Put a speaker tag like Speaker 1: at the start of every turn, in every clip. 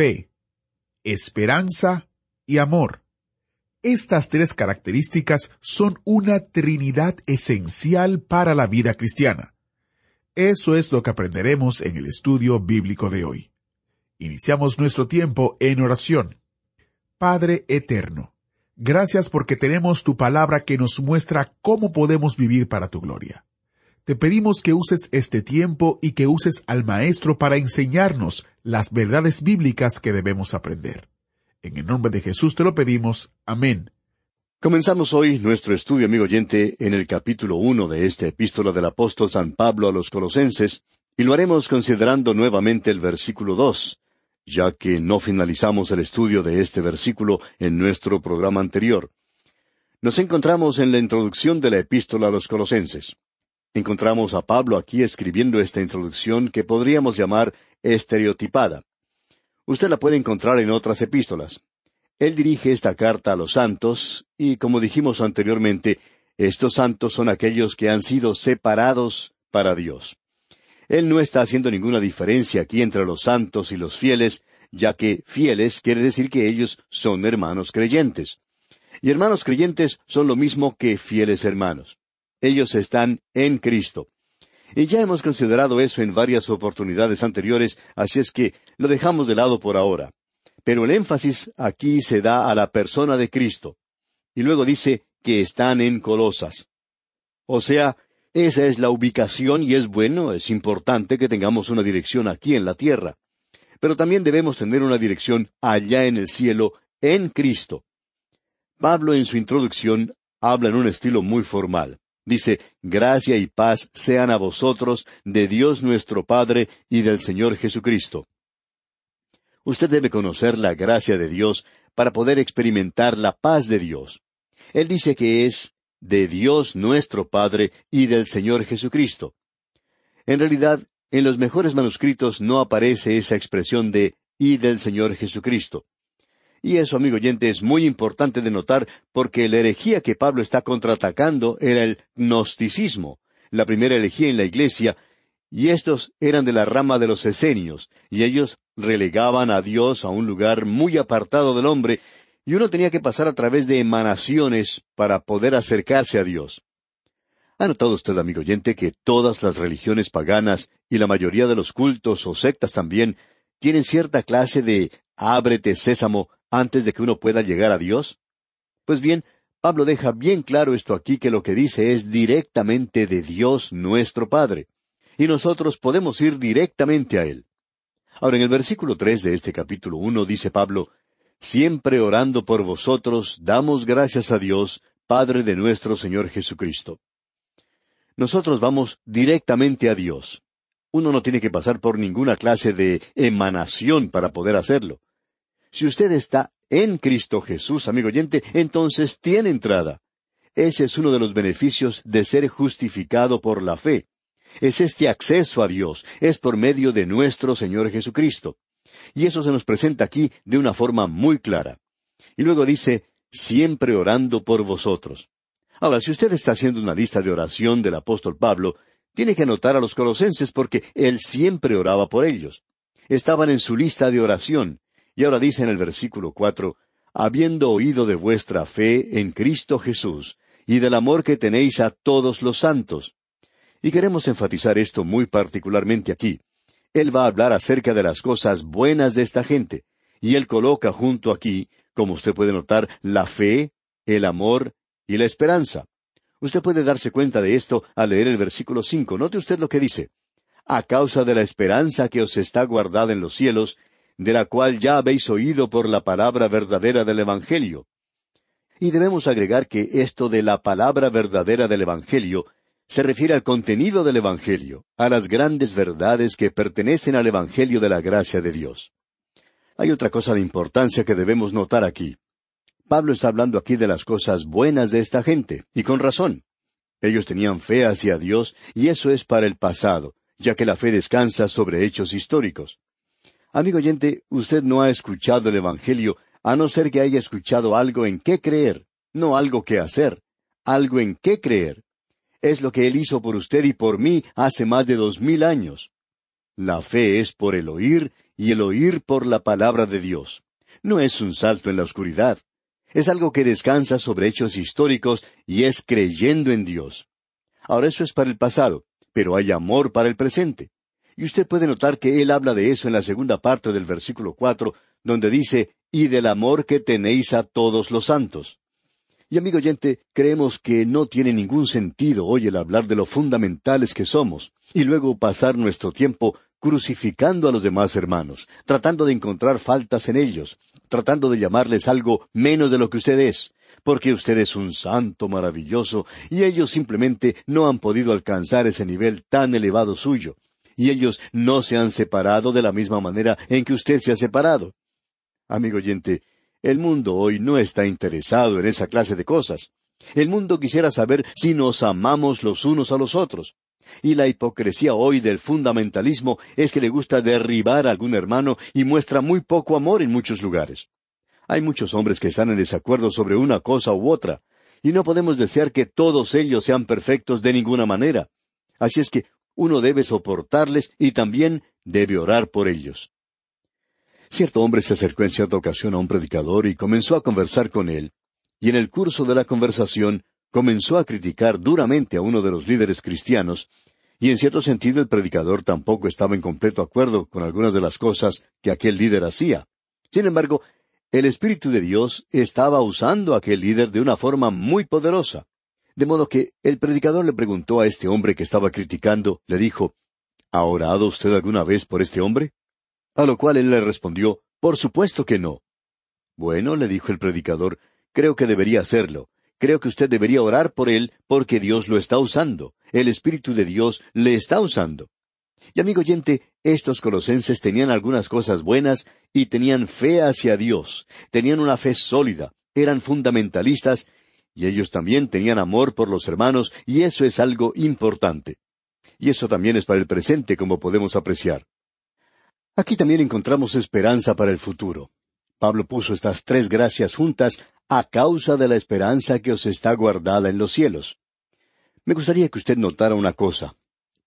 Speaker 1: Fe, esperanza y amor. Estas tres características son una trinidad esencial para la vida cristiana. Eso es lo que aprenderemos en el estudio bíblico de hoy. Iniciamos nuestro tiempo en oración. Padre Eterno, gracias porque tenemos tu palabra que nos muestra cómo podemos vivir para tu gloria. Te pedimos que uses este tiempo y que uses al Maestro para enseñarnos las verdades bíblicas que debemos aprender. En el nombre de Jesús te lo pedimos. Amén.
Speaker 2: Comenzamos hoy nuestro estudio, amigo oyente, en el capítulo uno de esta epístola del apóstol San Pablo a los Colosenses, y lo haremos considerando nuevamente el versículo dos, ya que no finalizamos el estudio de este versículo en nuestro programa anterior. Nos encontramos en la introducción de la epístola a los Colosenses. Encontramos a Pablo aquí escribiendo esta introducción que podríamos llamar estereotipada. Usted la puede encontrar en otras epístolas. Él dirige esta carta a los santos, y como dijimos anteriormente, estos santos son aquellos que han sido separados para Dios. Él no está haciendo ninguna diferencia aquí entre los santos y los fieles, ya que fieles quiere decir que ellos son hermanos creyentes. Y hermanos creyentes son lo mismo que fieles hermanos. Ellos están en Cristo. Y ya hemos considerado eso en varias oportunidades anteriores, así es que lo dejamos de lado por ahora. Pero el énfasis aquí se da a la persona de Cristo. Y luego dice que están en Colosas. O sea, esa es la ubicación y es bueno, es importante que tengamos una dirección aquí en la tierra. Pero también debemos tener una dirección allá en el cielo, en Cristo. Pablo en su introducción habla en un estilo muy formal. Dice, gracia y paz sean a vosotros de Dios nuestro Padre y del Señor Jesucristo. Usted debe conocer la gracia de Dios para poder experimentar la paz de Dios. Él dice que es de Dios nuestro Padre y del Señor Jesucristo. En realidad, en los mejores manuscritos no aparece esa expresión de y del Señor Jesucristo. Y eso, amigo oyente, es muy importante de notar porque la herejía que Pablo está contraatacando era el gnosticismo, la primera herejía en la iglesia, y estos eran de la rama de los esenios, y ellos relegaban a Dios a un lugar muy apartado del hombre, y uno tenía que pasar a través de emanaciones para poder acercarse a Dios. ¿Ha notado usted, amigo oyente, que todas las religiones paganas y la mayoría de los cultos o sectas también tienen cierta clase de ábrete sésamo antes de que uno pueda llegar a Dios? Pues bien, Pablo deja bien claro esto aquí que lo que dice es directamente de Dios nuestro Padre. Y nosotros podemos ir directamente a Él. Ahora, en el versículo tres de este capítulo uno dice Pablo, Siempre orando por vosotros, damos gracias a Dios, Padre de nuestro Señor Jesucristo. Nosotros vamos directamente a Dios. Uno no tiene que pasar por ninguna clase de emanación para poder hacerlo. Si usted está en Cristo Jesús, amigo oyente, entonces tiene entrada. Ese es uno de los beneficios de ser justificado por la fe. Es este acceso a Dios, es por medio de nuestro Señor Jesucristo. Y eso se nos presenta aquí de una forma muy clara. Y luego dice, siempre orando por vosotros. Ahora, si usted está haciendo una lista de oración del apóstol Pablo, tiene que anotar a los colosenses porque él siempre oraba por ellos. Estaban en su lista de oración, y ahora dice en el versículo cuatro, habiendo oído de vuestra fe en Cristo Jesús, y del amor que tenéis a todos los santos. Y queremos enfatizar esto muy particularmente aquí. Él va a hablar acerca de las cosas buenas de esta gente, y él coloca junto aquí, como usted puede notar, la fe, el amor y la esperanza. Usted puede darse cuenta de esto al leer el versículo cinco. Note usted lo que dice. A causa de la esperanza que os está guardada en los cielos, de la cual ya habéis oído por la palabra verdadera del Evangelio. Y debemos agregar que esto de la palabra verdadera del Evangelio se refiere al contenido del Evangelio, a las grandes verdades que pertenecen al Evangelio de la gracia de Dios. Hay otra cosa de importancia que debemos notar aquí. Pablo está hablando aquí de las cosas buenas de esta gente, y con razón. Ellos tenían fe hacia Dios, y eso es para el pasado, ya que la fe descansa sobre hechos históricos. Amigo oyente, usted no ha escuchado el Evangelio a no ser que haya escuchado algo en qué creer, no algo que hacer, algo en qué creer. Es lo que Él hizo por usted y por mí hace más de dos mil años. La fe es por el oír y el oír por la palabra de Dios. No es un salto en la oscuridad. Es algo que descansa sobre hechos históricos y es creyendo en Dios. Ahora eso es para el pasado, pero hay amor para el presente. Y usted puede notar que él habla de eso en la segunda parte del versículo cuatro, donde dice, y del amor que tenéis a todos los santos. Y amigo oyente, creemos que no tiene ningún sentido hoy el hablar de lo fundamentales que somos, y luego pasar nuestro tiempo crucificando a los demás hermanos, tratando de encontrar faltas en ellos, tratando de llamarles algo menos de lo que usted es, porque usted es un santo maravilloso, y ellos simplemente no han podido alcanzar ese nivel tan elevado suyo, y ellos no se han separado de la misma manera en que usted se ha separado. Amigo oyente, el mundo hoy no está interesado en esa clase de cosas. El mundo quisiera saber si nos amamos los unos a los otros. Y la hipocresía hoy del fundamentalismo es que le gusta derribar a algún hermano y muestra muy poco amor en muchos lugares. Hay muchos hombres que están en desacuerdo sobre una cosa u otra, y no podemos desear que todos ellos sean perfectos de ninguna manera. Así es que uno debe soportarles y también debe orar por ellos. Cierto hombre se acercó en cierta ocasión a un predicador y comenzó a conversar con él, y en el curso de la conversación comenzó a criticar duramente a uno de los líderes cristianos, y en cierto sentido el predicador tampoco estaba en completo acuerdo con algunas de las cosas que aquel líder hacía. Sin embargo, el Espíritu de Dios estaba usando a aquel líder de una forma muy poderosa. De modo que el predicador le preguntó a este hombre que estaba criticando, le dijo, ¿Ha orado usted alguna vez por este hombre? A lo cual él le respondió, Por supuesto que no. Bueno, le dijo el predicador, creo que debería hacerlo. Creo que usted debería orar por él porque Dios lo está usando. El Espíritu de Dios le está usando. Y amigo oyente, estos colosenses tenían algunas cosas buenas y tenían fe hacia Dios, tenían una fe sólida, eran fundamentalistas y ellos también tenían amor por los hermanos y eso es algo importante. Y eso también es para el presente como podemos apreciar. Aquí también encontramos esperanza para el futuro. Pablo puso estas tres gracias juntas a causa de la esperanza que os está guardada en los cielos. Me gustaría que usted notara una cosa.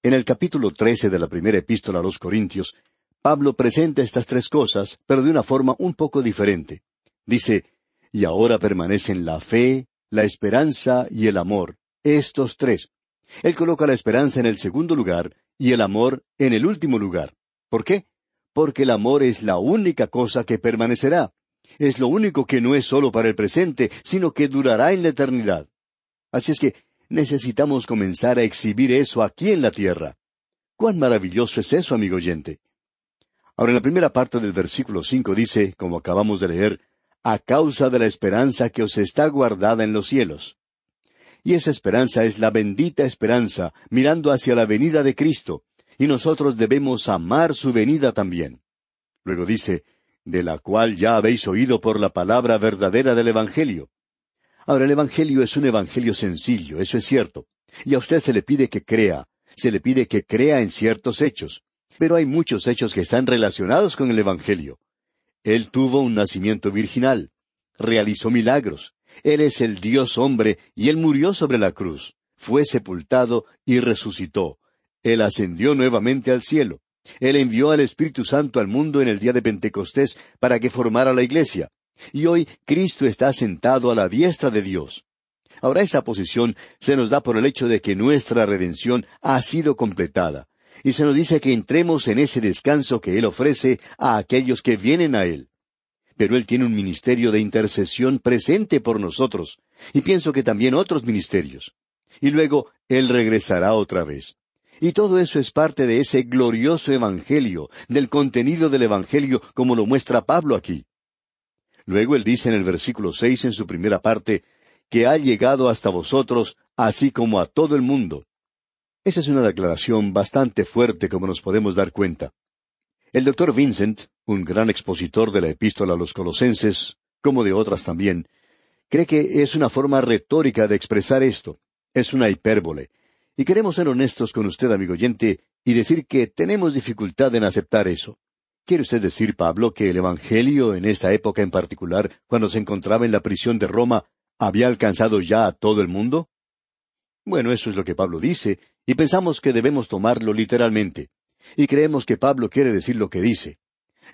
Speaker 2: En el capítulo trece de la primera epístola a los Corintios, Pablo presenta estas tres cosas, pero de una forma un poco diferente. Dice, y ahora permanecen la fe, la esperanza y el amor, estos tres. Él coloca la esperanza en el segundo lugar y el amor en el último lugar. ¿Por qué? porque el amor es la única cosa que permanecerá. Es lo único que no es solo para el presente, sino que durará en la eternidad. Así es que necesitamos comenzar a exhibir eso aquí en la tierra. Cuán maravilloso es eso, amigo oyente. Ahora en la primera parte del versículo cinco dice, como acabamos de leer, a causa de la esperanza que os está guardada en los cielos. Y esa esperanza es la bendita esperanza, mirando hacia la venida de Cristo, y nosotros debemos amar su venida también. Luego dice, de la cual ya habéis oído por la palabra verdadera del Evangelio. Ahora el Evangelio es un Evangelio sencillo, eso es cierto, y a usted se le pide que crea, se le pide que crea en ciertos hechos, pero hay muchos hechos que están relacionados con el Evangelio. Él tuvo un nacimiento virginal, realizó milagros, Él es el Dios hombre y Él murió sobre la cruz, fue sepultado y resucitó, él ascendió nuevamente al cielo. Él envió al Espíritu Santo al mundo en el día de Pentecostés para que formara la iglesia. Y hoy Cristo está sentado a la diestra de Dios. Ahora esa posición se nos da por el hecho de que nuestra redención ha sido completada. Y se nos dice que entremos en ese descanso que Él ofrece a aquellos que vienen a Él. Pero Él tiene un ministerio de intercesión presente por nosotros, y pienso que también otros ministerios. Y luego Él regresará otra vez. Y todo eso es parte de ese glorioso Evangelio, del contenido del Evangelio como lo muestra Pablo aquí. Luego él dice en el versículo seis en su primera parte, que ha llegado hasta vosotros, así como a todo el mundo. Esa es una declaración bastante fuerte como nos podemos dar cuenta. El doctor Vincent, un gran expositor de la epístola a los colosenses, como de otras también, cree que es una forma retórica de expresar esto. Es una hipérbole. Y queremos ser honestos con usted, amigo oyente, y decir que tenemos dificultad en aceptar eso. ¿Quiere usted decir, Pablo, que el Evangelio en esta época en particular, cuando se encontraba en la prisión de Roma, había alcanzado ya a todo el mundo? Bueno, eso es lo que Pablo dice, y pensamos que debemos tomarlo literalmente. Y creemos que Pablo quiere decir lo que dice.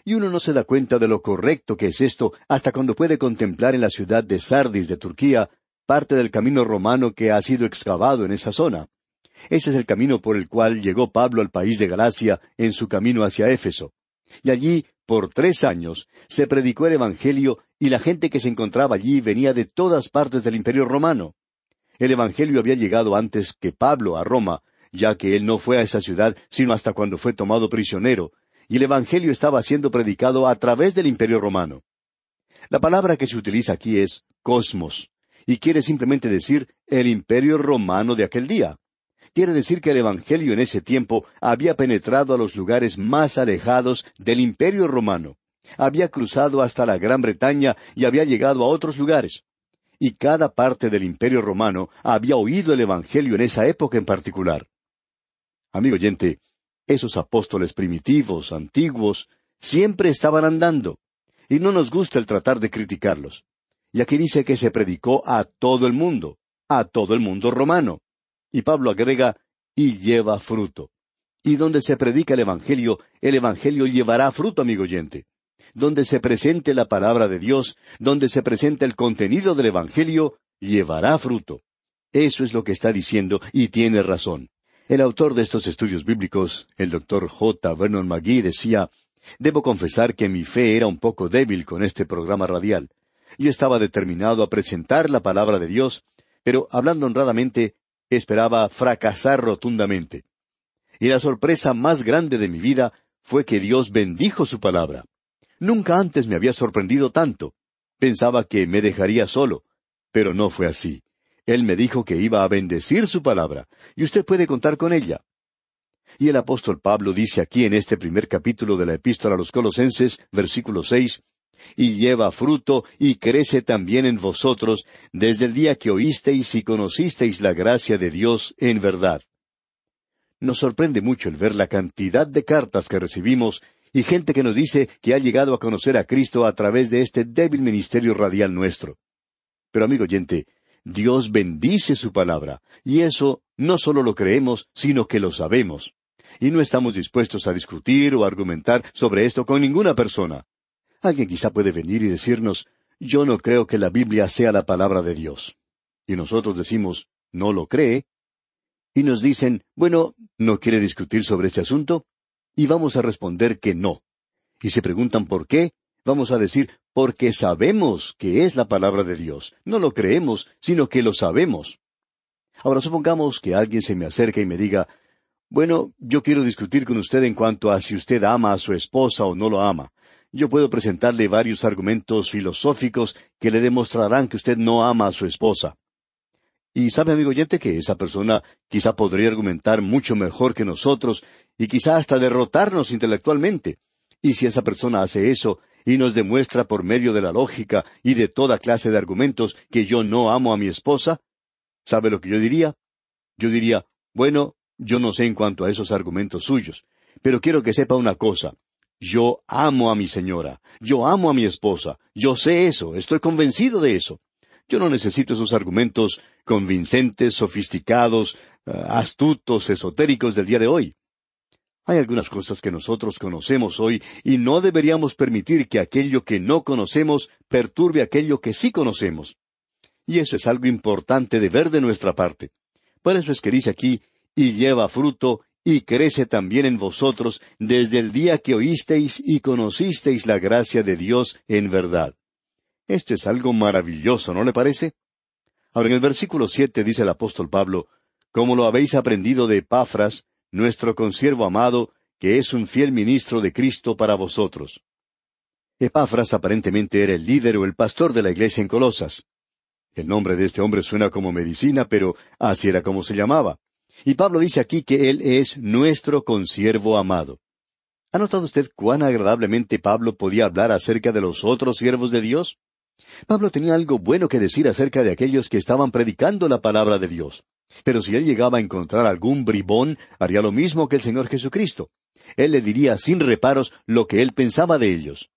Speaker 2: Y uno no se da cuenta de lo correcto que es esto hasta cuando puede contemplar en la ciudad de Sardis de Turquía parte del camino romano que ha sido excavado en esa zona. Ese es el camino por el cual llegó Pablo al país de Galacia en su camino hacia Éfeso. Y allí, por tres años, se predicó el Evangelio y la gente que se encontraba allí venía de todas partes del Imperio romano. El Evangelio había llegado antes que Pablo a Roma, ya que él no fue a esa ciudad sino hasta cuando fue tomado prisionero, y el Evangelio estaba siendo predicado a través del Imperio romano. La palabra que se utiliza aquí es cosmos, y quiere simplemente decir el Imperio romano de aquel día. Quiere decir que el Evangelio en ese tiempo había penetrado a los lugares más alejados del Imperio romano, había cruzado hasta la Gran Bretaña y había llegado a otros lugares. Y cada parte del Imperio romano había oído el Evangelio en esa época en particular. Amigo oyente, esos apóstoles primitivos, antiguos, siempre estaban andando. Y no nos gusta el tratar de criticarlos. Y aquí dice que se predicó a todo el mundo, a todo el mundo romano. Y Pablo agrega, y lleva fruto. Y donde se predica el Evangelio, el Evangelio llevará fruto, amigo oyente. Donde se presente la palabra de Dios, donde se presente el contenido del Evangelio, llevará fruto. Eso es lo que está diciendo y tiene razón. El autor de estos estudios bíblicos, el doctor J. Vernon McGee, decía, Debo confesar que mi fe era un poco débil con este programa radial. Yo estaba determinado a presentar la palabra de Dios, pero hablando honradamente, esperaba fracasar rotundamente. Y la sorpresa más grande de mi vida fue que Dios bendijo su palabra. Nunca antes me había sorprendido tanto. Pensaba que me dejaría solo, pero no fue así. Él me dijo que iba a bendecir su palabra, y usted puede contar con ella. Y el apóstol Pablo dice aquí en este primer capítulo de la epístola a los Colosenses, versículo seis, y lleva fruto y crece también en vosotros desde el día que oísteis y conocisteis la gracia de Dios en verdad. Nos sorprende mucho el ver la cantidad de cartas que recibimos y gente que nos dice que ha llegado a conocer a Cristo a través de este débil ministerio radial nuestro. Pero amigo oyente, Dios bendice su palabra, y eso no solo lo creemos, sino que lo sabemos. Y no estamos dispuestos a discutir o argumentar sobre esto con ninguna persona. Alguien quizá puede venir y decirnos, yo no creo que la Biblia sea la palabra de Dios. Y nosotros decimos, no lo cree. Y nos dicen, bueno, ¿no quiere discutir sobre este asunto? Y vamos a responder que no. Y se preguntan por qué, vamos a decir, porque sabemos que es la palabra de Dios. No lo creemos, sino que lo sabemos. Ahora supongamos que alguien se me acerque y me diga, bueno, yo quiero discutir con usted en cuanto a si usted ama a su esposa o no lo ama. Yo puedo presentarle varios argumentos filosóficos que le demostrarán que usted no ama a su esposa. Y sabe, amigo oyente, que esa persona quizá podría argumentar mucho mejor que nosotros y quizá hasta derrotarnos intelectualmente. Y si esa persona hace eso, y nos demuestra por medio de la lógica y de toda clase de argumentos que yo no amo a mi esposa, ¿sabe lo que yo diría? Yo diría, bueno, yo no sé en cuanto a esos argumentos suyos, pero quiero que sepa una cosa. Yo amo a mi señora, yo amo a mi esposa, yo sé eso, estoy convencido de eso. Yo no necesito esos argumentos convincentes, sofisticados, eh, astutos, esotéricos del día de hoy. Hay algunas cosas que nosotros conocemos hoy y no deberíamos permitir que aquello que no conocemos perturbe aquello que sí conocemos. Y eso es algo importante de ver de nuestra parte. Por eso es que dice aquí, y lleva fruto, y crece también en vosotros desde el día que oísteis y conocisteis la gracia de Dios en verdad. Esto es algo maravilloso, ¿no le parece? Ahora en el versículo siete dice el apóstol Pablo, como lo habéis aprendido de Epafras, nuestro consiervo amado, que es un fiel ministro de Cristo para vosotros. Epafras aparentemente era el líder o el pastor de la iglesia en Colosas. El nombre de este hombre suena como medicina, pero así era como se llamaba. Y Pablo dice aquí que Él es nuestro consiervo amado. ¿Ha notado usted cuán agradablemente Pablo podía hablar acerca de los otros siervos de Dios? Pablo tenía algo bueno que decir acerca de aquellos que estaban predicando la palabra de Dios. Pero si él llegaba a encontrar algún bribón, haría lo mismo que el Señor Jesucristo. Él le diría sin reparos lo que él pensaba de ellos.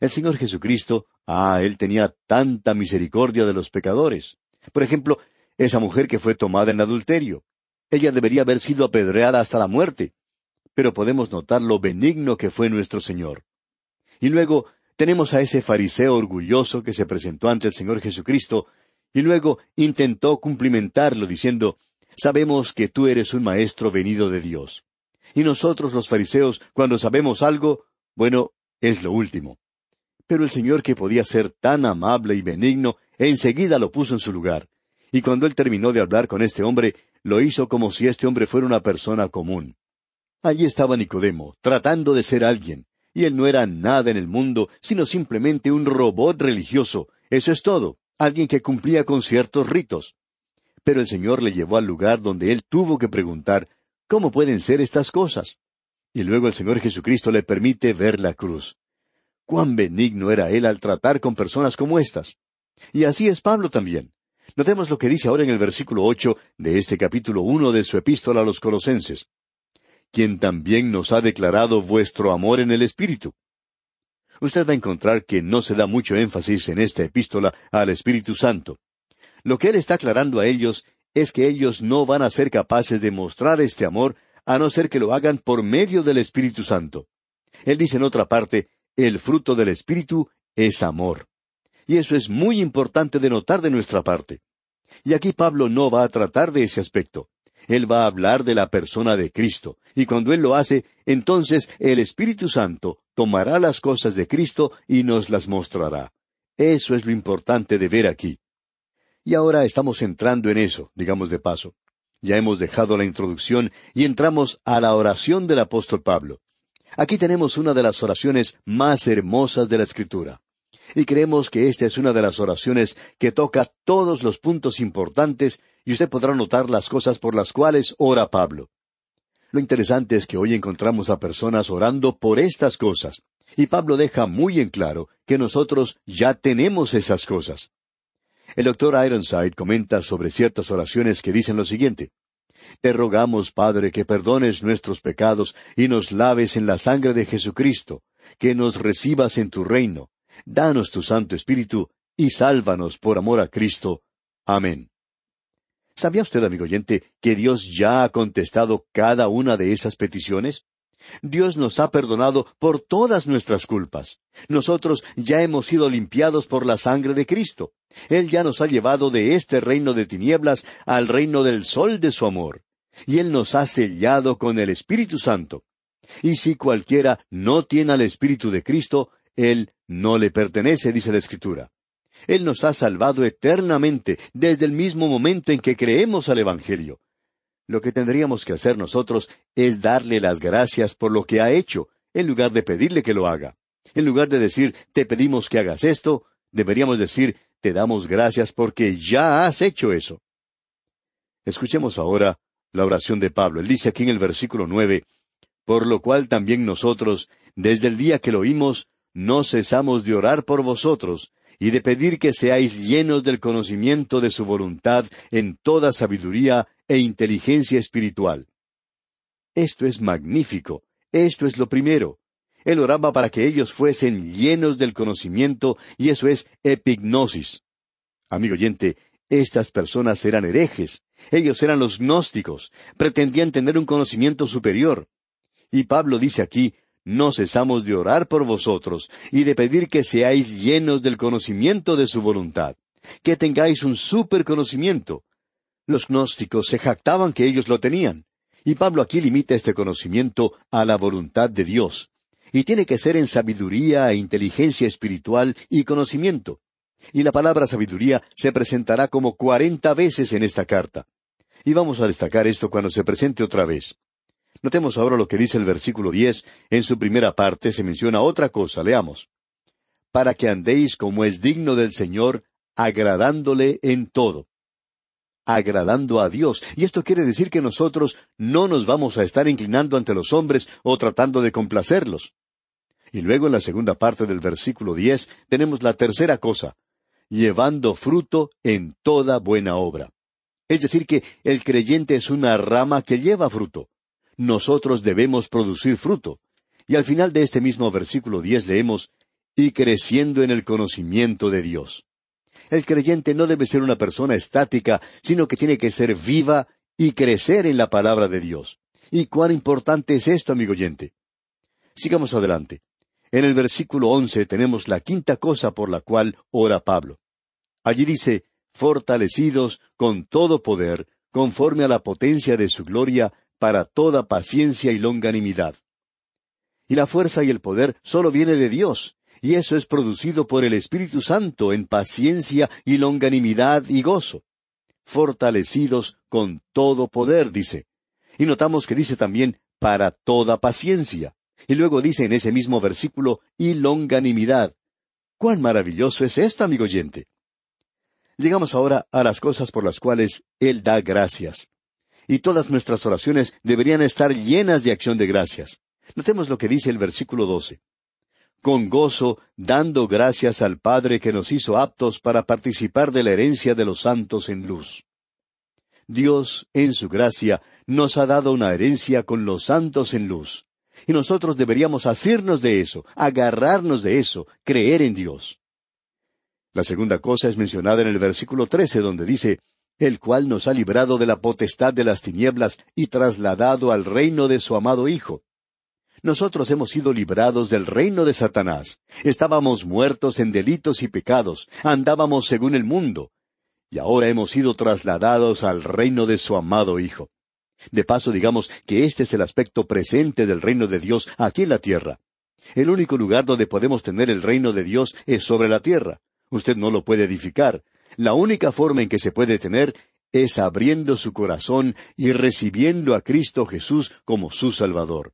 Speaker 2: El Señor Jesucristo, ah, él tenía tanta misericordia de los pecadores. Por ejemplo, esa mujer que fue tomada en adulterio. Ella debería haber sido apedreada hasta la muerte. Pero podemos notar lo benigno que fue nuestro Señor. Y luego tenemos a ese fariseo orgulloso que se presentó ante el Señor Jesucristo y luego intentó cumplimentarlo diciendo, Sabemos que tú eres un maestro venido de Dios. Y nosotros los fariseos, cuando sabemos algo, bueno, es lo último. Pero el Señor que podía ser tan amable y benigno, enseguida lo puso en su lugar. Y cuando él terminó de hablar con este hombre, lo hizo como si este hombre fuera una persona común. Allí estaba Nicodemo, tratando de ser alguien, y él no era nada en el mundo, sino simplemente un robot religioso. Eso es todo, alguien que cumplía con ciertos ritos. Pero el Señor le llevó al lugar donde él tuvo que preguntar, ¿cómo pueden ser estas cosas? Y luego el Señor Jesucristo le permite ver la cruz. Cuán benigno era él al tratar con personas como estas. Y así es Pablo también. Notemos lo que dice ahora en el versículo ocho de este capítulo uno de su epístola a los Colosenses quien también nos ha declarado vuestro amor en el Espíritu. Usted va a encontrar que no se da mucho énfasis en esta epístola al Espíritu Santo. Lo que él está aclarando a ellos es que ellos no van a ser capaces de mostrar este amor a no ser que lo hagan por medio del Espíritu Santo. Él dice en otra parte, el fruto del Espíritu es amor. Y eso es muy importante de notar de nuestra parte. Y aquí Pablo no va a tratar de ese aspecto. Él va a hablar de la persona de Cristo, y cuando Él lo hace, entonces el Espíritu Santo tomará las cosas de Cristo y nos las mostrará. Eso es lo importante de ver aquí. Y ahora estamos entrando en eso, digamos de paso. Ya hemos dejado la introducción y entramos a la oración del apóstol Pablo. Aquí tenemos una de las oraciones más hermosas de la Escritura. Y creemos que esta es una de las oraciones que toca todos los puntos importantes y usted podrá notar las cosas por las cuales ora Pablo. Lo interesante es que hoy encontramos a personas orando por estas cosas, y Pablo deja muy en claro que nosotros ya tenemos esas cosas. El doctor Ironside comenta sobre ciertas oraciones que dicen lo siguiente. Te rogamos, Padre, que perdones nuestros pecados y nos laves en la sangre de Jesucristo, que nos recibas en tu reino. Danos tu Santo Espíritu y sálvanos por amor a Cristo. Amén. ¿Sabía usted, amigo oyente, que Dios ya ha contestado cada una de esas peticiones? Dios nos ha perdonado por todas nuestras culpas. Nosotros ya hemos sido limpiados por la sangre de Cristo. Él ya nos ha llevado de este reino de tinieblas al reino del sol de su amor. Y Él nos ha sellado con el Espíritu Santo. Y si cualquiera no tiene al Espíritu de Cristo, Él no le pertenece, dice la Escritura. Él nos ha salvado eternamente desde el mismo momento en que creemos al Evangelio. Lo que tendríamos que hacer nosotros es darle las gracias por lo que ha hecho, en lugar de pedirle que lo haga. En lugar de decir, te pedimos que hagas esto, deberíamos decir, te damos gracias porque ya has hecho eso. Escuchemos ahora la oración de Pablo. Él dice aquí en el versículo nueve, por lo cual también nosotros, desde el día que lo oímos, no cesamos de orar por vosotros, y de pedir que seáis llenos del conocimiento de su voluntad en toda sabiduría e inteligencia espiritual. Esto es magnífico, esto es lo primero. Él oraba para que ellos fuesen llenos del conocimiento, y eso es epignosis. Amigo oyente, estas personas eran herejes, ellos eran los gnósticos, pretendían tener un conocimiento superior. Y Pablo dice aquí, no cesamos de orar por vosotros y de pedir que seáis llenos del conocimiento de su voluntad, que tengáis un super conocimiento. Los gnósticos se jactaban que ellos lo tenían, y Pablo aquí limita este conocimiento a la voluntad de Dios, y tiene que ser en sabiduría e inteligencia espiritual y conocimiento. Y la palabra sabiduría se presentará como cuarenta veces en esta carta. Y vamos a destacar esto cuando se presente otra vez. Notemos ahora lo que dice el versículo diez. En su primera parte se menciona otra cosa. Leamos. Para que andéis como es digno del Señor, agradándole en todo. agradando a Dios. Y esto quiere decir que nosotros no nos vamos a estar inclinando ante los hombres o tratando de complacerlos. Y luego en la segunda parte del versículo diez tenemos la tercera cosa, llevando fruto en toda buena obra. Es decir, que el creyente es una rama que lleva fruto. Nosotros debemos producir fruto. Y al final de este mismo versículo diez leemos, y creciendo en el conocimiento de Dios. El creyente no debe ser una persona estática, sino que tiene que ser viva y crecer en la palabra de Dios. ¿Y cuán importante es esto, amigo oyente? Sigamos adelante. En el versículo once tenemos la quinta cosa por la cual ora Pablo. Allí dice, fortalecidos con todo poder, conforme a la potencia de su gloria, para toda paciencia y longanimidad. Y la fuerza y el poder solo viene de Dios, y eso es producido por el Espíritu Santo en paciencia y longanimidad y gozo. Fortalecidos con todo poder, dice. Y notamos que dice también para toda paciencia. Y luego dice en ese mismo versículo, y longanimidad. ¡Cuán maravilloso es esto, amigo oyente! Llegamos ahora a las cosas por las cuales Él da gracias. Y todas nuestras oraciones deberían estar llenas de acción de gracias. Notemos lo que dice el versículo doce con gozo, dando gracias al Padre que nos hizo aptos para participar de la herencia de los santos en luz. Dios, en su gracia, nos ha dado una herencia con los santos en luz. Y nosotros deberíamos asirnos de eso, agarrarnos de eso, creer en Dios. La segunda cosa es mencionada en el versículo trece, donde dice, el cual nos ha librado de la potestad de las tinieblas y trasladado al reino de su amado Hijo nosotros hemos sido librados del reino de Satanás. Estábamos muertos en delitos y pecados, andábamos según el mundo, y ahora hemos sido trasladados al reino de su amado Hijo. De paso, digamos que este es el aspecto presente del reino de Dios aquí en la tierra. El único lugar donde podemos tener el reino de Dios es sobre la tierra. Usted no lo puede edificar. La única forma en que se puede tener es abriendo su corazón y recibiendo a Cristo Jesús como su Salvador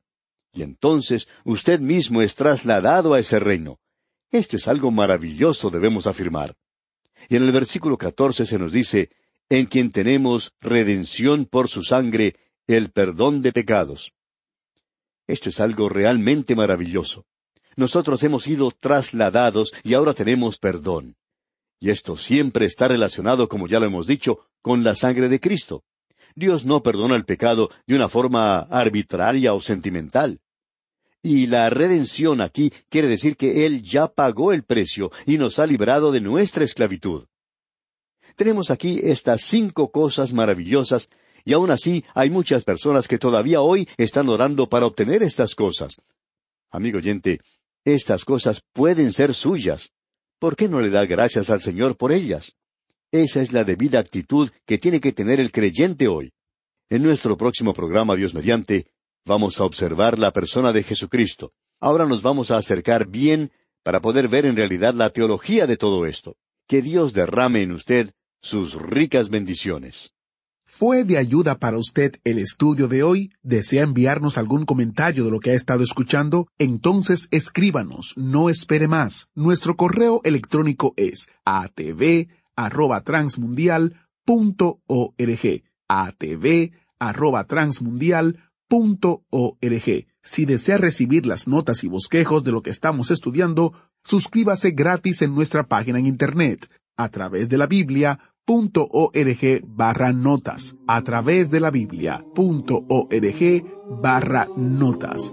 Speaker 2: y entonces usted mismo es trasladado a ese reino. Esto es algo maravilloso, debemos afirmar. Y en el versículo catorce se nos dice, en quien tenemos redención por su sangre, el perdón de pecados. Esto es algo realmente maravilloso. Nosotros hemos sido trasladados y ahora tenemos perdón. Y esto siempre está relacionado, como ya lo hemos dicho, con la sangre de Cristo. Dios no perdona el pecado de una forma arbitraria o sentimental. Y la redención aquí quiere decir que Él ya pagó el precio y nos ha librado de nuestra esclavitud. Tenemos aquí estas cinco cosas maravillosas y aún así hay muchas personas que todavía hoy están orando para obtener estas cosas. Amigo oyente, estas cosas pueden ser suyas. ¿Por qué no le da gracias al Señor por ellas? Esa es la debida actitud que tiene que tener el creyente hoy. En nuestro próximo programa, Dios mediante, Vamos a observar la persona de Jesucristo. Ahora nos vamos a acercar bien para poder ver en realidad la teología de todo esto. Que Dios derrame en usted sus ricas bendiciones.
Speaker 1: ¿Fue de ayuda para usted el estudio de hoy? ¿Desea enviarnos algún comentario de lo que ha estado escuchando? Entonces escríbanos, no espere más. Nuestro correo electrónico es atv@transmundial.org. atv@transmundial .org. Si desea recibir las notas y bosquejos de lo que estamos estudiando, suscríbase gratis en nuestra página en Internet, a través de la .org barra notas a través de la biblia.org barra notas.